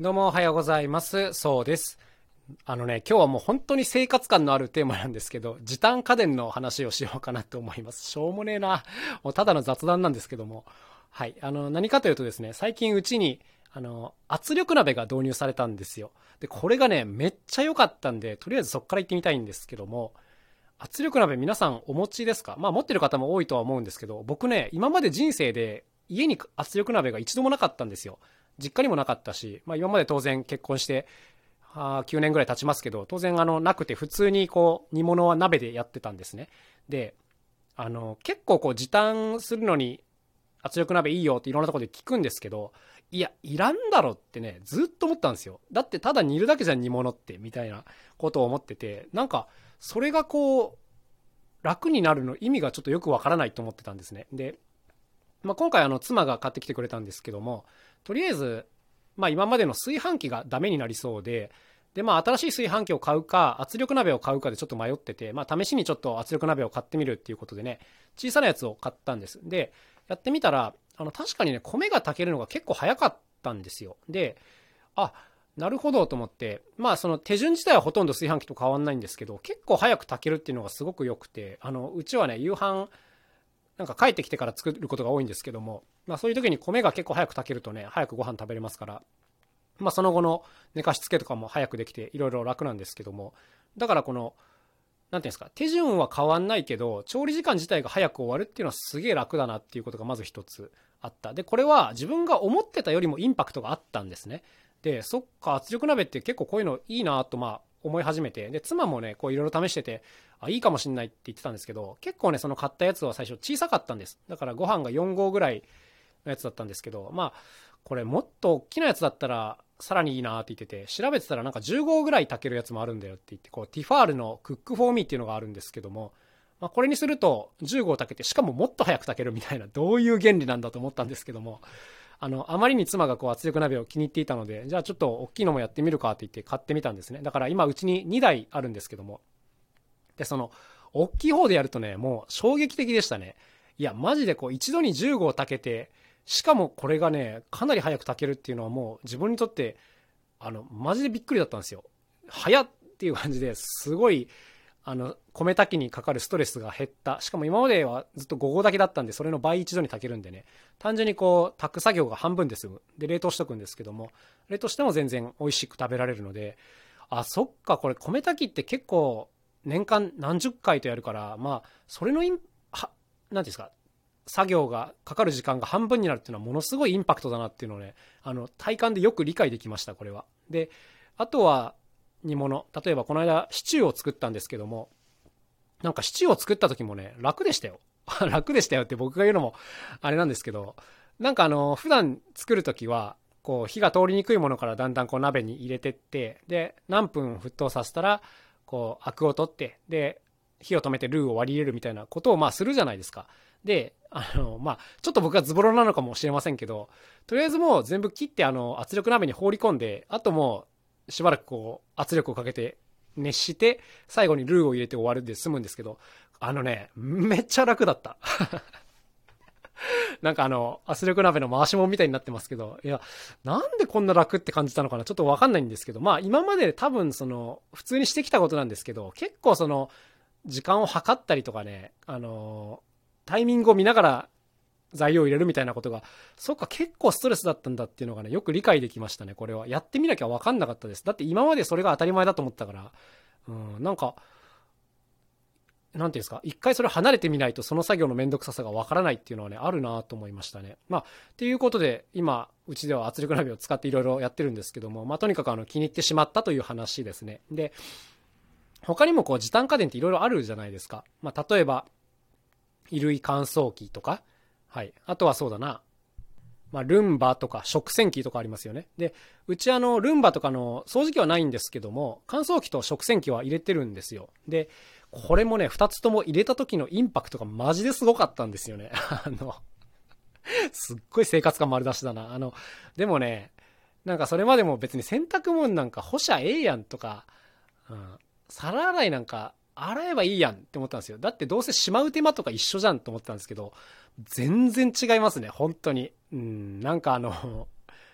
どうもおはようございます。そうです。あのね、今日はもう本当に生活感のあるテーマなんですけど、時短家電の話をしようかなと思います。しょうもねえな。もうただの雑談なんですけども。はい。あの、何かというとですね、最近うちに、あの、圧力鍋が導入されたんですよ。で、これがね、めっちゃ良かったんで、とりあえずそこから行ってみたいんですけども、圧力鍋皆さんお持ちですか？まあ持ってる方も多いとは思うんですけど、僕ね、今まで人生で家に圧力鍋が一度もなかったんですよ。実家にもなかったし、まあ、今まで当然結婚してあ9年ぐらい経ちますけど当然あのなくて普通にこう煮物は鍋でやってたんですね。であの結構こう時短するのに圧力鍋いいよっていろんなところで聞くんですけどいやいらんだろってねずっと思ったんですよ。だってただ煮るだけじゃん煮物ってみたいなことを思っててなんかそれがこう楽になるの意味がちょっとよくわからないと思ってたんですね。でまあ、今回あの妻が買ってきてくれたんですけどもとりあえず、まあ、今までの炊飯器がダメになりそうでで、まあ、新しい炊飯器を買うか圧力鍋を買うかでちょっと迷ってて、まあ、試しにちょっと圧力鍋を買ってみるっていうことでね小さなやつを買ったんです。でやってみたらあの確かにね米が炊けるのが結構早かったんですよ。であなるほどと思ってまあその手順自体はほとんど炊飯器と変わんないんですけど結構早く炊けるっていうのがすごく良くてあのうちはね夕飯なんか帰ってきてから作ることが多いんですけども、まあそういう時に米が結構早く炊けるとね、早くご飯食べれますから、まあその後の寝かしつけとかも早くできていろいろ楽なんですけども、だからこの、なんていうんですか、手順は変わんないけど、調理時間自体が早く終わるっていうのはすげえ楽だなっていうことがまず一つあった。で、これは自分が思ってたよりもインパクトがあったんですね。で、そっか、圧力鍋って結構こういうのいいなとまあ思い始めて、で、妻もね、こういろいろ試してて、あ、いいかもしんないって言ってたんですけど、結構ね、その買ったやつは最初小さかったんです。だからご飯が4合ぐらいのやつだったんですけど、まあ、これもっと大きなやつだったら、さらにいいなって言ってて、調べてたらなんか10合ぐらい炊けるやつもあるんだよって言って、こう、ティファールのクックフォーミーっていうのがあるんですけども、まあ、これにすると10合炊けて、しかももっと早く炊けるみたいな、どういう原理なんだと思ったんですけども、あの、あまりに妻がこう圧力鍋を気に入っていたので、じゃあちょっと大きいのもやってみるかって言って買ってみたんですね。だから今うちに2台あるんですけども。で、その、大きい方でやるとね、もう衝撃的でしたね。いや、マジでこう一度に10合炊けて、しかもこれがね、かなり早く炊けるっていうのはもう自分にとって、あの、マジでびっくりだったんですよ。早っていう感じですごい、あの、米炊きにかかるストレスが減った。しかも今まではずっと5合炊きだったんで、それの倍一度に炊けるんでね、単純にこう、炊く作業が半分で済む。で、冷凍しとくんですけども、冷凍しても全然美味しく食べられるので、あ、そっか、これ米炊きって結構、年間何十回とやるから、まあ、それのイン、は、なんていうんですか、作業がかかる時間が半分になるっていうのはものすごいインパクトだなっていうのをね、あの、体感でよく理解できました、これは。で、あとは、煮物。例えばこの間シチューを作ったんですけども、なんかシチューを作った時もね、楽でしたよ。楽でしたよって僕が言うのもあれなんですけど、なんかあの、普段作る時は、こう、火が通りにくいものからだんだんこう鍋に入れてって、で、何分沸騰させたら、こう、アクを取って、で、火を止めてルーを割り入れるみたいなことをまあするじゃないですか。で、あの、まあ、ちょっと僕はズボロなのかもしれませんけど、とりあえずもう全部切ってあの、圧力鍋に放り込んで、あともう、しばらくこう、圧力をかけて熱して、最後にルーを入れて終わるで済むんですけど、あのね、めっちゃ楽だった。なんかあの、圧力鍋の回し物みたいになってますけど、いや、なんでこんな楽って感じたのかな？ちょっとわかんないんですけど、まあ今まで多分その、普通にしてきたことなんですけど、結構その、時間を計ったりとかね、あの、タイミングを見ながら材料を入れるみたいなことが、そっか結構ストレスだったんだっていうのがね、よく理解できましたね、これは。やってみなきゃわかんなかったです。だって今までそれが当たり前だと思ったから、うん、なんか、なんていうんですか、一回それ離れてみないとその作業のめんどくささがわからないっていうのはね、あるなと思いましたね。まあ、っていうことで、今、うちでは圧力鍋を使っていろいろやってるんですけども、まあ、とにかくあの、気に入ってしまったという話ですね。で、他にもこう、時短家電っていろいろあるじゃないですか。まあ、例えば、衣類乾燥機とか、はい。あとはそうだな、まあ、ルンバとか食洗機とかありますよね。で、うちあの、ルンバとかの掃除機はないんですけども、乾燥機と食洗機は入れてるんですよ。で、これもね、二つとも入れた時のインパクトがマジですごかったんですよね。あの、すっごい生活感丸出しだな。あの、でもね、なんかそれまでも別に洗濯物なんか干しゃええやんとか、うん、皿洗いなんか洗えばいいやんって思ったんですよ。だってどうせしまう手間とか一緒じゃんと思ったんですけど、全然違いますね、本当に。うん、なんかあの、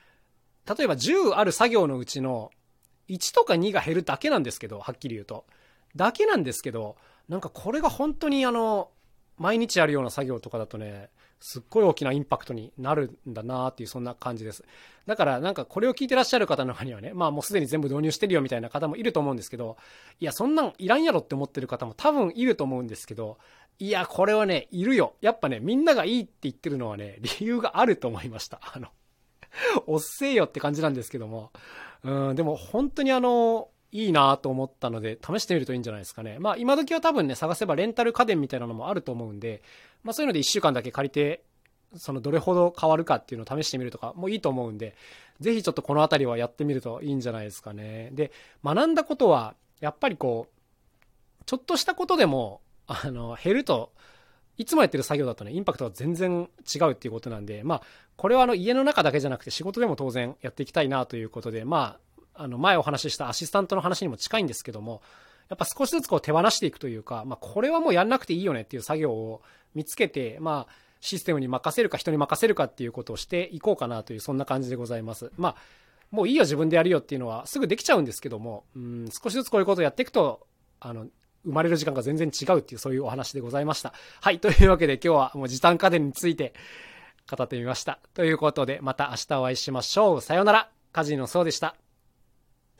例えば10ある作業のうちの1とか2が減るだけなんですけど、はっきり言うと。だけなんですけど、なんかこれが本当にあの、毎日やるような作業とかだとね、すっごい大きなインパクトになるんだなっていうそんな感じです。だからなんかこれを聞いてらっしゃる方の中にはね、まあもうすでに全部導入してるよみたいな方もいると思うんですけど、いやそんなんいらんやろって思ってる方も多分いると思うんですけど、いやこれはね、いるよ。やっぱね、みんながいいって言ってるのはね、理由があると思いました。あの、おっせえよって感じなんですけども、うん、でも本当にあの、いいなと思ったので、試してみるといいんじゃないですかね。まあ、今時は多分ね、探せばレンタル家電みたいなのもあると思うんで、まあ、そういうので1週間だけ借りて、そのどれほど変わるかっていうのを試してみるとかもいいと思うんで、ぜひちょっとこの辺りはやってみるといいんじゃないですかね。で、学んだことは、やっぱりこう、ちょっとしたことでも、あの、減ると、いつもやってる作業だとね、インパクトが全然違うっていうことなんで、まあ、これはあの家の中だけじゃなくて仕事でも当然やっていきたいなということで、まあ、あの前お話ししたアシスタントの話にも近いんですけども、やっぱ少しずつこう手放していくというか、まあ、これはもうやんなくていいよねっていう作業を見つけて、まあ、システムに任せるか人に任せるかっていうことをしていこうかなというそんな感じでございます。まあ、もういいよ自分でやるよっていうのはすぐできちゃうんですけども、うん、少しずつこういうことをやっていくと、あの、生まれる時間が全然違うっていうそういうお話でございました。はい、というわけで今日はもう時短家電について語ってみました。ということでまた明日お会いしましょう。さようなら。カジノそうでした。